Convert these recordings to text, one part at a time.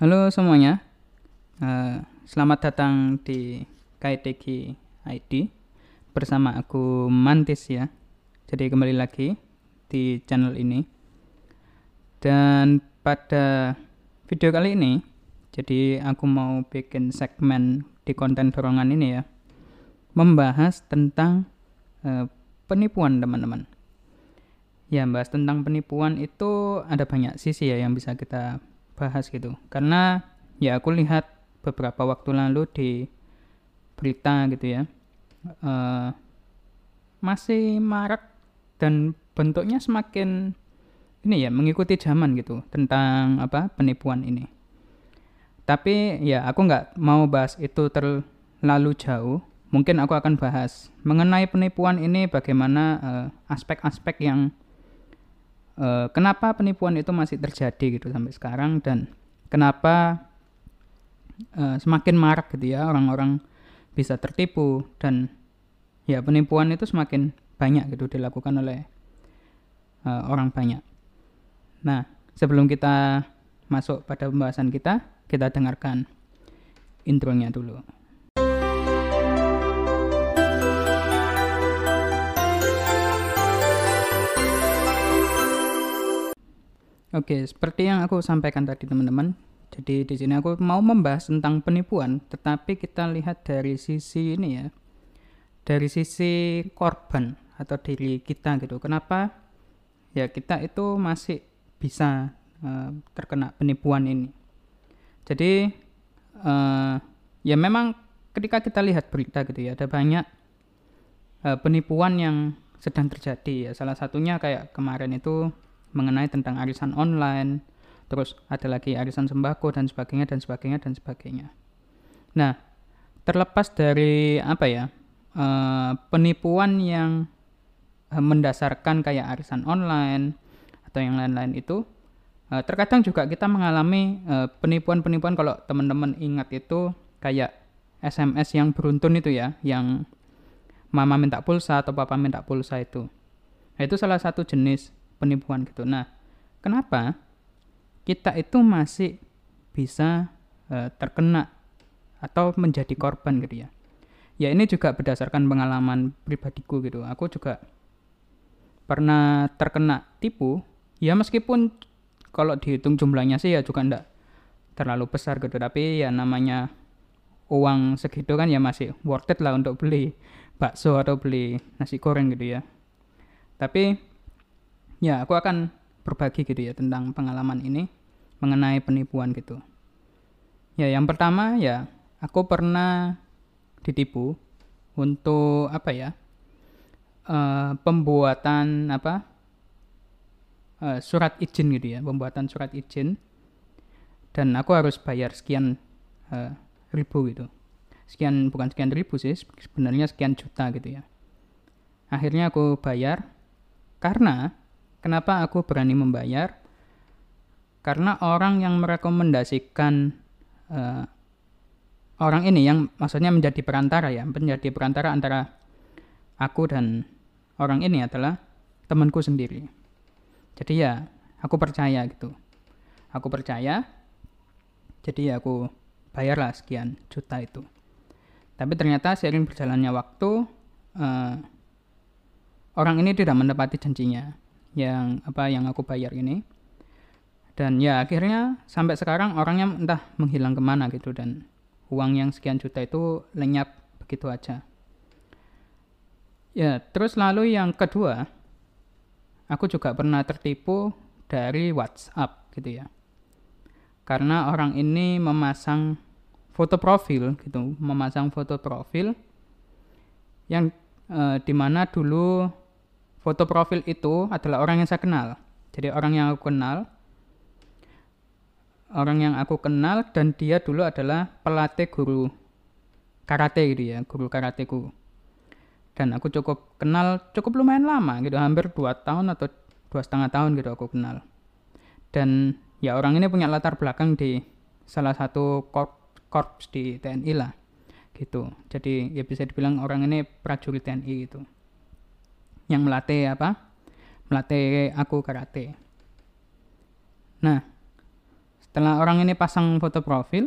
Halo semuanya, uh, selamat datang di KITG ID bersama aku Mantis ya. Jadi kembali lagi di channel ini. Dan pada video kali ini, jadi aku mau bikin segmen di konten dorongan ini ya, membahas tentang uh, penipuan teman-teman. Ya, bahas tentang penipuan itu ada banyak sisi ya yang bisa kita bahas gitu. Karena ya aku lihat beberapa waktu lalu di berita gitu ya uh, masih marak dan bentuknya semakin ini ya mengikuti zaman gitu tentang apa penipuan ini. Tapi ya aku nggak mau bahas itu terlalu jauh. Mungkin aku akan bahas mengenai penipuan ini bagaimana eh, aspek-aspek uh, yang uh, kenapa penipuan itu masih terjadi gitu sampai sekarang dan kenapa uh, semakin marak gitu ya orang-orang bisa tertipu dan ya penipuan itu semakin banyak gitu dilakukan oleh uh, orang banyak. Nah, sebelum kita masuk pada pembahasan kita, kita dengarkan intronya dulu. Oke, seperti yang aku sampaikan tadi teman-teman. Jadi di sini aku mau membahas tentang penipuan, tetapi kita lihat dari sisi ini ya. Dari sisi korban atau diri kita gitu. Kenapa? Ya kita itu masih bisa uh, terkena penipuan ini. Jadi uh, ya memang ketika kita lihat berita gitu ya, ada banyak uh, penipuan yang sedang terjadi ya. Salah satunya kayak kemarin itu mengenai tentang arisan online, terus ada lagi arisan sembako dan sebagainya dan sebagainya dan sebagainya. Nah, terlepas dari apa ya uh, penipuan yang uh, mendasarkan kayak arisan online atau yang lain-lain itu, uh, terkadang juga kita mengalami penipuan-penipuan kalau teman-teman ingat itu kayak SMS yang beruntun itu ya, yang mama minta pulsa atau papa minta pulsa itu. Nah, itu salah satu jenis penipuan gitu. Nah, kenapa kita itu masih bisa uh, terkena atau menjadi korban gitu ya? Ya ini juga berdasarkan pengalaman pribadiku gitu. Aku juga pernah terkena tipu. Ya meskipun kalau dihitung jumlahnya sih ya juga enggak terlalu besar gitu. Tapi ya namanya uang segitu kan ya masih worth it lah untuk beli bakso atau beli nasi goreng gitu ya. Tapi ya aku akan berbagi gitu ya tentang pengalaman ini mengenai penipuan gitu. Ya yang pertama ya aku pernah ditipu untuk apa ya uh, pembuatan apa uh, surat izin gitu ya pembuatan surat izin. Dan aku harus bayar sekian uh, ribu gitu. Sekian bukan sekian ribu sih sebenarnya sekian juta gitu ya. Akhirnya aku bayar karena Kenapa aku berani membayar? Karena orang yang merekomendasikan uh, orang ini yang maksudnya menjadi perantara ya, menjadi perantara antara aku dan orang ini adalah temanku sendiri. Jadi ya, aku percaya gitu. Aku percaya, jadi ya aku bayarlah sekian juta itu. Tapi ternyata seiring berjalannya waktu, uh, orang ini tidak menepati janjinya yang apa yang aku bayar ini. Dan ya akhirnya sampai sekarang orangnya entah menghilang ke mana gitu dan uang yang sekian juta itu lenyap begitu aja. Ya terus lalu yang kedua aku juga pernah tertipu dari WhatsApp gitu ya. Karena orang ini memasang foto profil gitu memasang foto profil yang e, di mana dulu foto profil itu adalah orang yang saya kenal. Jadi orang yang aku kenal, orang yang aku kenal dan dia dulu adalah pelatih guru karate gitu ya, guru karateku. Dan aku cukup kenal cukup lumayan lama gitu, hampir dua tahun atau dua setengah tahun gitu aku kenal. Dan ya orang ini punya latar belakang di salah satu korps di TNI lah gitu. Jadi ya bisa dibilang orang ini prajurit TNI gitu yang melatih apa? Melatih aku karate. Nah, setelah orang ini pasang foto profil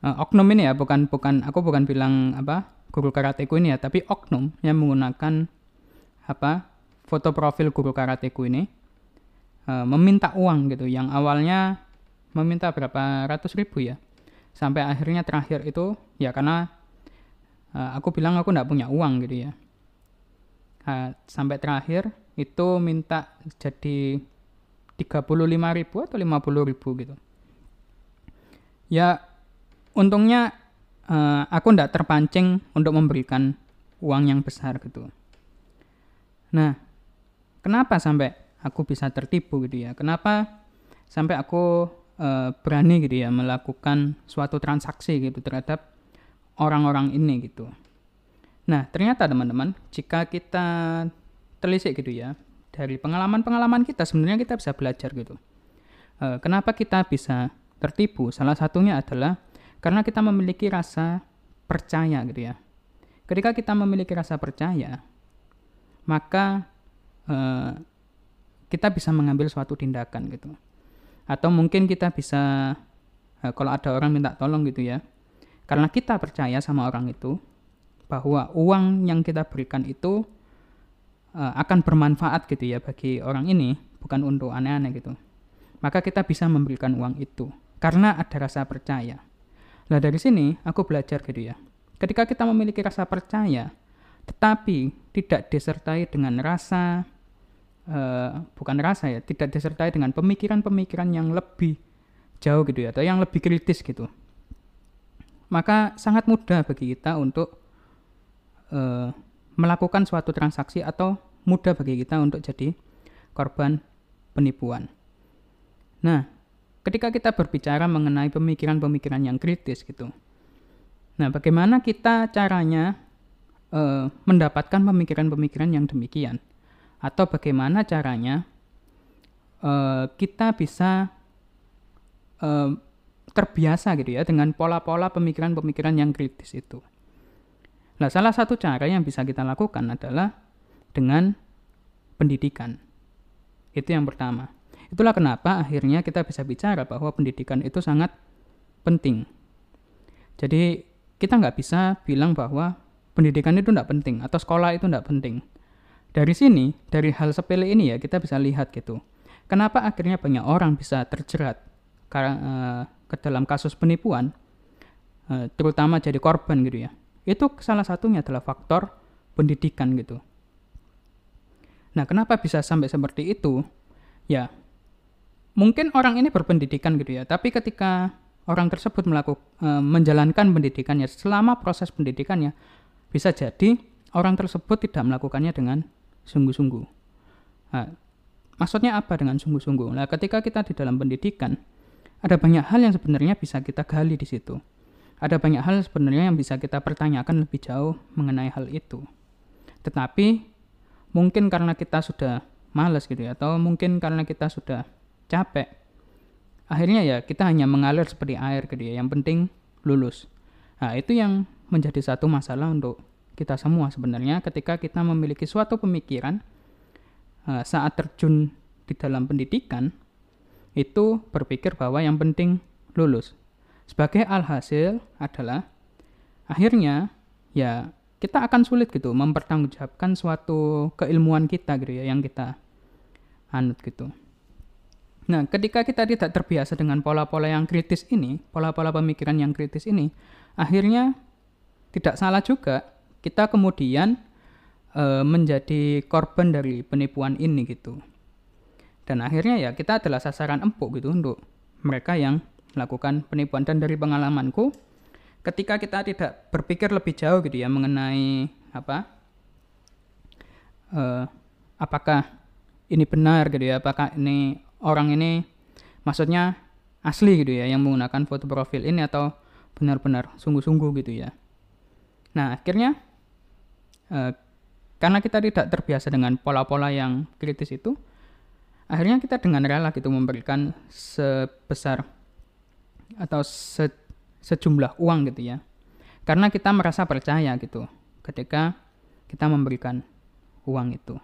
uh, oknum ini ya bukan bukan aku bukan bilang apa guru karateku ini ya tapi oknum yang menggunakan apa foto profil guru karateku ini uh, meminta uang gitu yang awalnya meminta berapa ratus ribu ya sampai akhirnya terakhir itu ya karena uh, aku bilang aku nggak punya uang gitu ya sampai terakhir itu minta jadi 35 ribu atau 50 ribu gitu. Ya untungnya uh, aku tidak terpancing untuk memberikan uang yang besar gitu. Nah kenapa sampai aku bisa tertipu gitu ya? Kenapa sampai aku uh, berani gitu ya melakukan suatu transaksi gitu terhadap orang-orang ini gitu nah ternyata teman-teman jika kita telisik gitu ya dari pengalaman-pengalaman kita sebenarnya kita bisa belajar gitu. E, kenapa kita bisa tertipu? Salah satunya adalah karena kita memiliki rasa percaya gitu ya. Ketika kita memiliki rasa percaya, maka e, kita bisa mengambil suatu tindakan gitu. Atau mungkin kita bisa e, kalau ada orang minta tolong gitu ya. Karena kita percaya sama orang itu bahwa uang yang kita berikan itu uh, akan bermanfaat gitu ya bagi orang ini, bukan untuk aneh-aneh gitu. Maka kita bisa memberikan uang itu karena ada rasa percaya. Nah dari sini aku belajar gitu ya. Ketika kita memiliki rasa percaya, tetapi tidak disertai dengan rasa uh, bukan rasa ya, tidak disertai dengan pemikiran-pemikiran yang lebih jauh gitu ya, atau yang lebih kritis gitu. Maka sangat mudah bagi kita untuk uh, melakukan suatu transaksi atau mudah bagi kita untuk jadi korban penipuan. Nah, ketika kita berbicara mengenai pemikiran-pemikiran yang kritis gitu. Nah, bagaimana kita caranya e, mendapatkan pemikiran-pemikiran yang demikian? Atau bagaimana caranya e, kita bisa e, terbiasa gitu ya dengan pola-pola pemikiran-pemikiran yang kritis itu? Nah, salah satu cara yang bisa kita lakukan adalah dengan pendidikan. Itu yang pertama. Itulah kenapa akhirnya kita bisa bicara bahwa pendidikan itu sangat penting. Jadi kita nggak bisa bilang bahwa pendidikan itu tidak penting atau sekolah itu tidak penting. Dari sini, dari hal sepele ini ya kita bisa lihat gitu. Kenapa akhirnya banyak orang bisa terjerat eh, ke dalam kasus penipuan, eh, terutama jadi korban gitu ya. Itu salah satunya adalah faktor pendidikan gitu. Nah, kenapa bisa sampai seperti itu? Ya, mungkin orang ini berpendidikan gitu ya, tapi ketika orang tersebut melakukan e, menjalankan pendidikannya selama proses pendidikannya bisa jadi orang tersebut tidak melakukannya dengan sungguh-sungguh. Nah, maksudnya apa dengan sungguh-sungguh? Nah, ketika kita di dalam pendidikan ada banyak hal yang sebenarnya bisa kita gali di situ ada banyak hal sebenarnya yang bisa kita pertanyakan lebih jauh mengenai hal itu. Tetapi mungkin karena kita sudah males gitu ya, atau mungkin karena kita sudah capek, akhirnya ya kita hanya mengalir seperti air gitu ya. Yang penting lulus. Nah itu yang menjadi satu masalah untuk kita semua sebenarnya ketika kita memiliki suatu pemikiran uh, saat terjun di dalam pendidikan itu berpikir bahwa yang penting lulus sebagai alhasil adalah akhirnya ya kita akan sulit gitu mempertanggungjawabkan suatu keilmuan kita gitu ya yang kita anut gitu. Nah, ketika kita tidak terbiasa dengan pola-pola yang kritis ini, pola-pola pemikiran yang kritis ini, akhirnya tidak salah juga kita kemudian e, menjadi korban dari penipuan ini gitu. Dan akhirnya ya kita adalah sasaran empuk gitu untuk mereka yang melakukan penipuan. Dan dari pengalamanku ketika kita tidak berpikir lebih jauh gitu ya mengenai apa uh, apakah ini benar gitu ya apakah ini orang ini maksudnya asli gitu ya yang menggunakan foto profil ini atau benar-benar sungguh-sungguh gitu ya. Nah akhirnya uh, karena kita tidak terbiasa dengan pola-pola yang kritis itu akhirnya kita dengan rela gitu memberikan sebesar atau se, sejumlah uang gitu ya. Karena kita merasa percaya gitu ketika kita memberikan uang itu.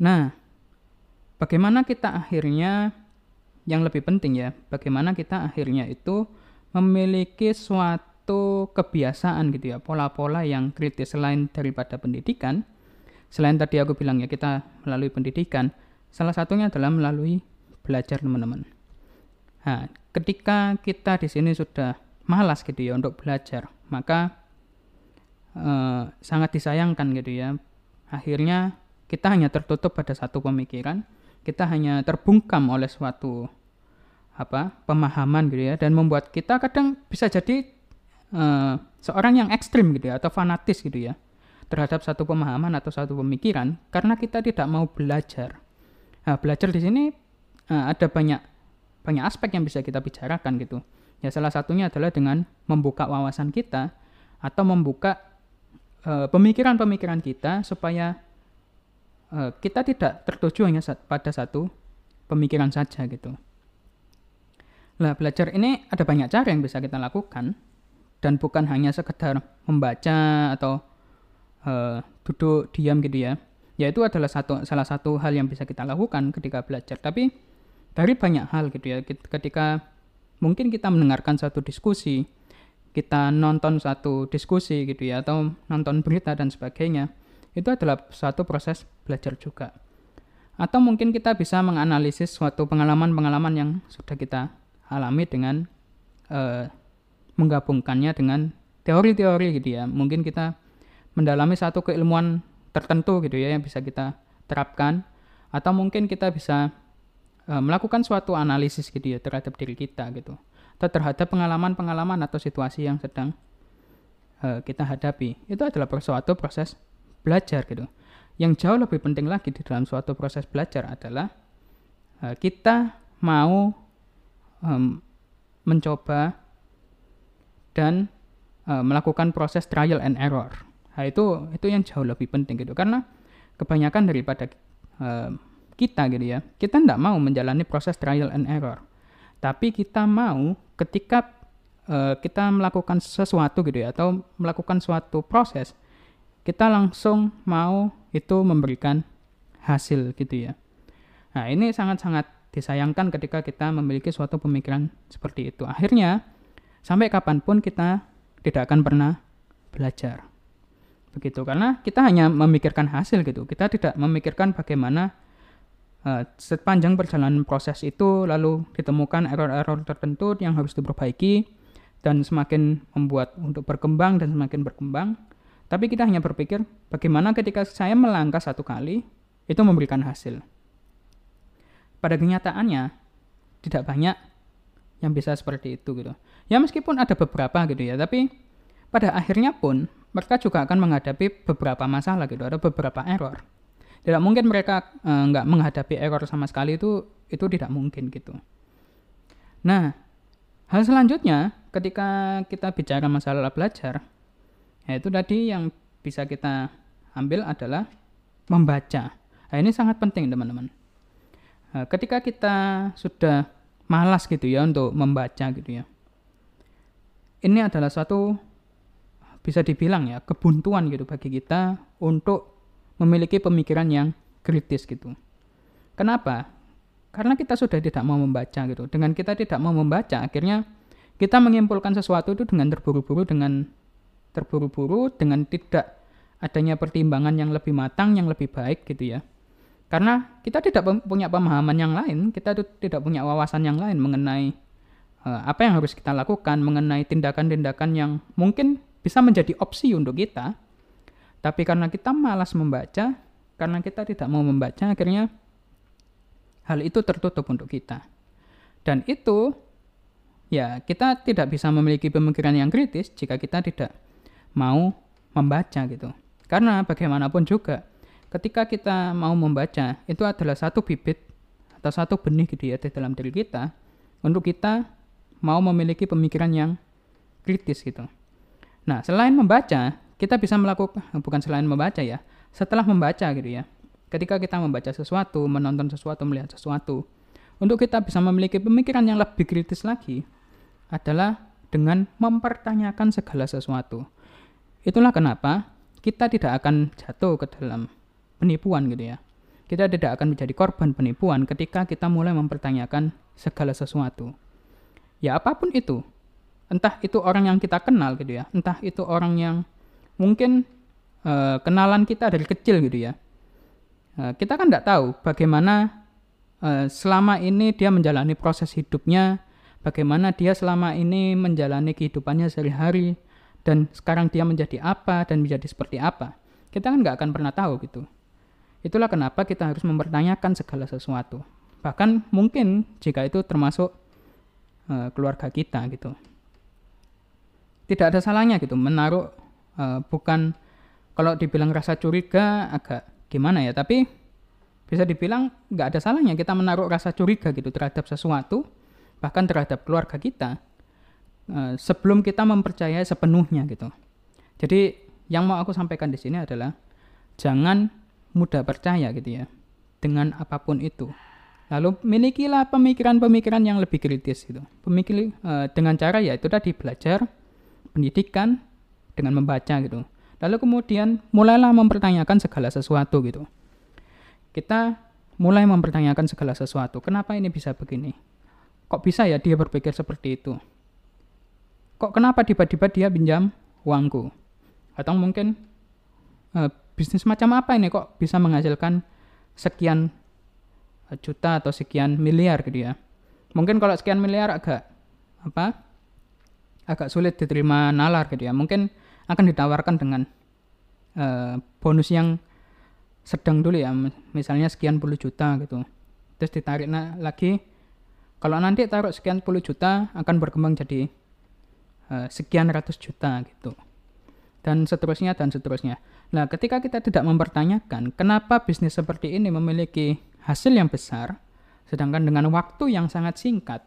Nah, bagaimana kita akhirnya yang lebih penting ya, bagaimana kita akhirnya itu memiliki suatu kebiasaan gitu ya, pola-pola yang kritis selain daripada pendidikan. Selain tadi aku bilang ya kita melalui pendidikan, salah satunya adalah melalui belajar teman-teman. Nah, ketika kita di sini sudah malas gitu ya untuk belajar, maka eh, sangat disayangkan gitu ya. Akhirnya kita hanya tertutup pada satu pemikiran, kita hanya terbungkam oleh suatu apa pemahaman gitu ya dan membuat kita kadang bisa jadi uh, seorang yang ekstrim gitu ya atau fanatis gitu ya terhadap satu pemahaman atau satu pemikiran karena kita tidak mau belajar. Nah, belajar di sini uh, ada banyak banyak aspek yang bisa kita bicarakan gitu. Ya salah satunya adalah dengan membuka wawasan kita atau membuka eh, pemikiran-pemikiran uh, kita supaya uh, kita tidak tertuju hanya pada satu pemikiran saja gitu. Nah, belajar ini ada banyak cara yang bisa kita lakukan dan bukan hanya sekedar membaca atau uh, duduk diam gitu ya. Ya itu adalah satu salah satu hal yang bisa kita lakukan ketika belajar. Tapi dari banyak hal gitu ya, ketika mungkin kita mendengarkan satu diskusi, kita nonton satu diskusi gitu ya atau nonton berita dan sebagainya, itu adalah satu proses belajar juga. Atau mungkin kita bisa menganalisis suatu pengalaman-pengalaman yang sudah kita alami dengan uh, menggabungkannya dengan teori-teori gitu ya. Mungkin kita mendalami satu keilmuan tertentu gitu ya yang bisa kita terapkan atau mungkin kita bisa uh, melakukan suatu analisis gitu ya terhadap diri kita gitu atau terhadap pengalaman-pengalaman atau situasi yang sedang uh, kita hadapi. Itu adalah suatu proses belajar gitu. Yang jauh lebih penting lagi di dalam suatu proses belajar adalah uh, kita mau um, mencoba dan uh, melakukan proses trial and error. Nah, itu itu yang jauh lebih penting gitu karena kebanyakan daripada uh, kita gitu ya, kita tidak mau menjalani proses trial and error. Tapi kita mau ketika uh, kita melakukan sesuatu gitu ya atau melakukan suatu proses, kita langsung mau itu memberikan hasil gitu ya. Nah, ini sangat-sangat disayangkan ketika kita memiliki suatu pemikiran seperti itu. Akhirnya, sampai kapan pun kita tidak akan pernah belajar. Begitu, karena kita hanya memikirkan hasil gitu. Kita tidak memikirkan bagaimana uh, sepanjang perjalanan proses itu lalu ditemukan error-error tertentu yang harus diperbaiki dan semakin membuat untuk berkembang dan semakin berkembang. Tapi kita hanya berpikir bagaimana ketika saya melangkah satu kali itu memberikan hasil pada kenyataannya tidak banyak yang bisa seperti itu gitu. Ya meskipun ada beberapa gitu ya, tapi pada akhirnya pun mereka juga akan menghadapi beberapa masalah gitu, ada beberapa error. Tidak mungkin mereka eh, nggak menghadapi error sama sekali itu itu tidak mungkin gitu. Nah, hal selanjutnya ketika kita bicara masalah belajar, yaitu tadi yang bisa kita ambil adalah membaca. Nah, ini sangat penting teman-teman. Nah, ketika kita sudah malas gitu ya untuk membaca gitu ya. Ini adalah suatu bisa dibilang ya kebuntuan gitu bagi kita untuk memiliki pemikiran yang kritis gitu. Kenapa? Karena kita sudah tidak mau membaca gitu. Dengan kita tidak mau membaca, akhirnya kita menyimpulkan sesuatu itu dengan terburu-buru, dengan terburu-buru, dengan tidak adanya pertimbangan yang lebih matang, yang lebih baik gitu ya. Karena kita tidak punya pemahaman yang lain, kita tidak punya wawasan yang lain mengenai uh, apa yang harus kita lakukan, mengenai tindakan-tindakan yang mungkin bisa menjadi opsi untuk kita. Tapi karena kita malas membaca, karena kita tidak mau membaca, akhirnya hal itu tertutup untuk kita. Dan itu ya kita tidak bisa memiliki pemikiran yang kritis jika kita tidak mau membaca gitu. Karena bagaimanapun juga ketika kita mau membaca itu adalah satu bibit atau satu benih gitu ya di dalam diri kita untuk kita mau memiliki pemikiran yang kritis gitu. Nah, selain membaca, kita bisa melakukan bukan selain membaca ya, setelah membaca gitu ya. Ketika kita membaca sesuatu, menonton sesuatu, melihat sesuatu, untuk kita bisa memiliki pemikiran yang lebih kritis lagi adalah dengan mempertanyakan segala sesuatu. Itulah kenapa kita tidak akan jatuh ke dalam penipuan gitu ya. Kita tidak akan menjadi korban penipuan ketika kita mulai mempertanyakan segala sesuatu. Ya apa pun itu, entah itu orang yang kita kenal gitu ya, entah itu orang yang mungkin uh, kenalan kita dari kecil gitu ya. Uh, kita kan nggak tahu bagaimana uh, selama ini dia menjalani proses hidupnya, bagaimana dia selama ini menjalani kehidupannya sehari-hari, dan sekarang dia menjadi apa dan menjadi seperti apa. Kita kan nggak akan pernah tahu gitu. Itulah kenapa kita harus mempertanyakan segala sesuatu. Bahkan mungkin jika itu termasuk uh, keluarga kita gitu. Tidak ada salahnya gitu menaruh uh, bukan kalau dibilang rasa curiga agak gimana ya, tapi bisa dibilang nggak ada salahnya kita menaruh rasa curiga gitu terhadap sesuatu, bahkan terhadap keluarga kita uh, sebelum kita mempercayai sepenuhnya gitu. Jadi yang mau aku sampaikan di sini adalah jangan mudah percaya gitu ya dengan apa pun itu. Lalu milikilah pemikiran-pemikiran yang lebih kritis gitu. Pemikir uh, dengan cara ya itu tadi belajar, pendidikan dengan membaca gitu. Lalu kemudian mulailah mempertanyakan segala sesuatu gitu. Kita mulai mempertanyakan segala sesuatu. Kenapa ini bisa begini? Kok bisa ya dia berpikir seperti itu? Kok kenapa tiba-tiba dia pinjam uangku? Atau mungkin uh, bisnis macam apa ini kok bisa menghasilkan sekian eh, juta atau sekian miliar gitu ya. Mungkin kalau sekian miliar agak apa? agak sulit diterima nalar gitu ya. Mungkin akan ditawarkan dengan uh, bonus yang sedang dulu ya, misalnya sekian puluh juta gitu. Terus ditarik lagi, kalau nanti taruh sekian puluh juta akan berkembang jadi uh, sekian ratus juta gitu dan seterusnya dan seterusnya. Nah, ketika kita tidak mempertanyakan kenapa bisnis seperti ini memiliki hasil yang besar, sedangkan dengan waktu yang sangat singkat,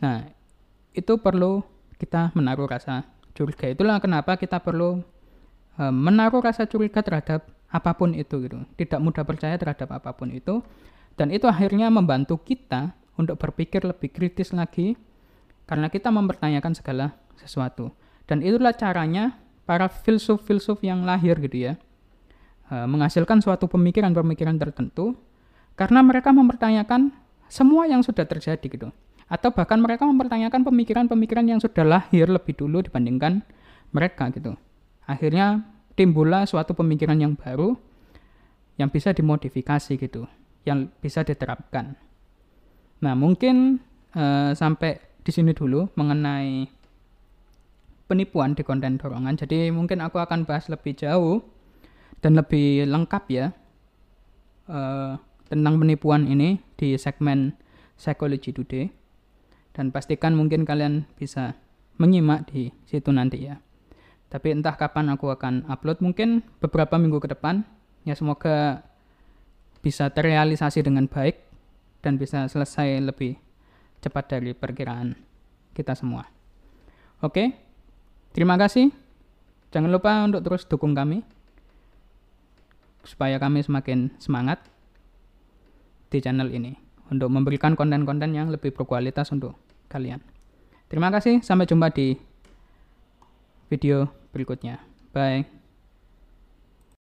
nah itu perlu kita menaruh rasa curiga. Itulah kenapa kita perlu e, menaruh rasa curiga terhadap apa pun itu gitu. Tidak mudah percaya terhadap apa pun itu dan itu akhirnya membantu kita untuk berpikir lebih kritis lagi karena kita mempertanyakan segala sesuatu. Dan itulah caranya para filsuf-filsuf yang lahir gitu ya uh, menghasilkan suatu pemikiran-pemikiran tertentu karena mereka mempertanyakan semua yang sudah terjadi gitu atau bahkan mereka mempertanyakan pemikiran-pemikiran yang sudah lahir lebih dulu dibandingkan mereka gitu akhirnya timbullah suatu pemikiran yang baru yang bisa dimodifikasi gitu yang bisa diterapkan nah mungkin uh, sampai di sini dulu mengenai penipuan di konten dorongan. Jadi mungkin aku akan bahas lebih jauh dan lebih lengkap ya uh, tentang penipuan ini di segmen Psychology Today. Dan pastikan mungkin kalian bisa menyimak di situ nanti ya. Tapi entah kapan aku akan upload, mungkin beberapa minggu ke depan. Ya semoga bisa terrealisasi dengan baik dan bisa selesai lebih cepat dari perkiraan kita semua. Oke? Terima kasih. Jangan lupa untuk terus dukung kami supaya kami semakin semangat di channel ini untuk memberikan konten-konten yang lebih berkualitas untuk kalian. Terima kasih, sampai jumpa di video berikutnya. Bye.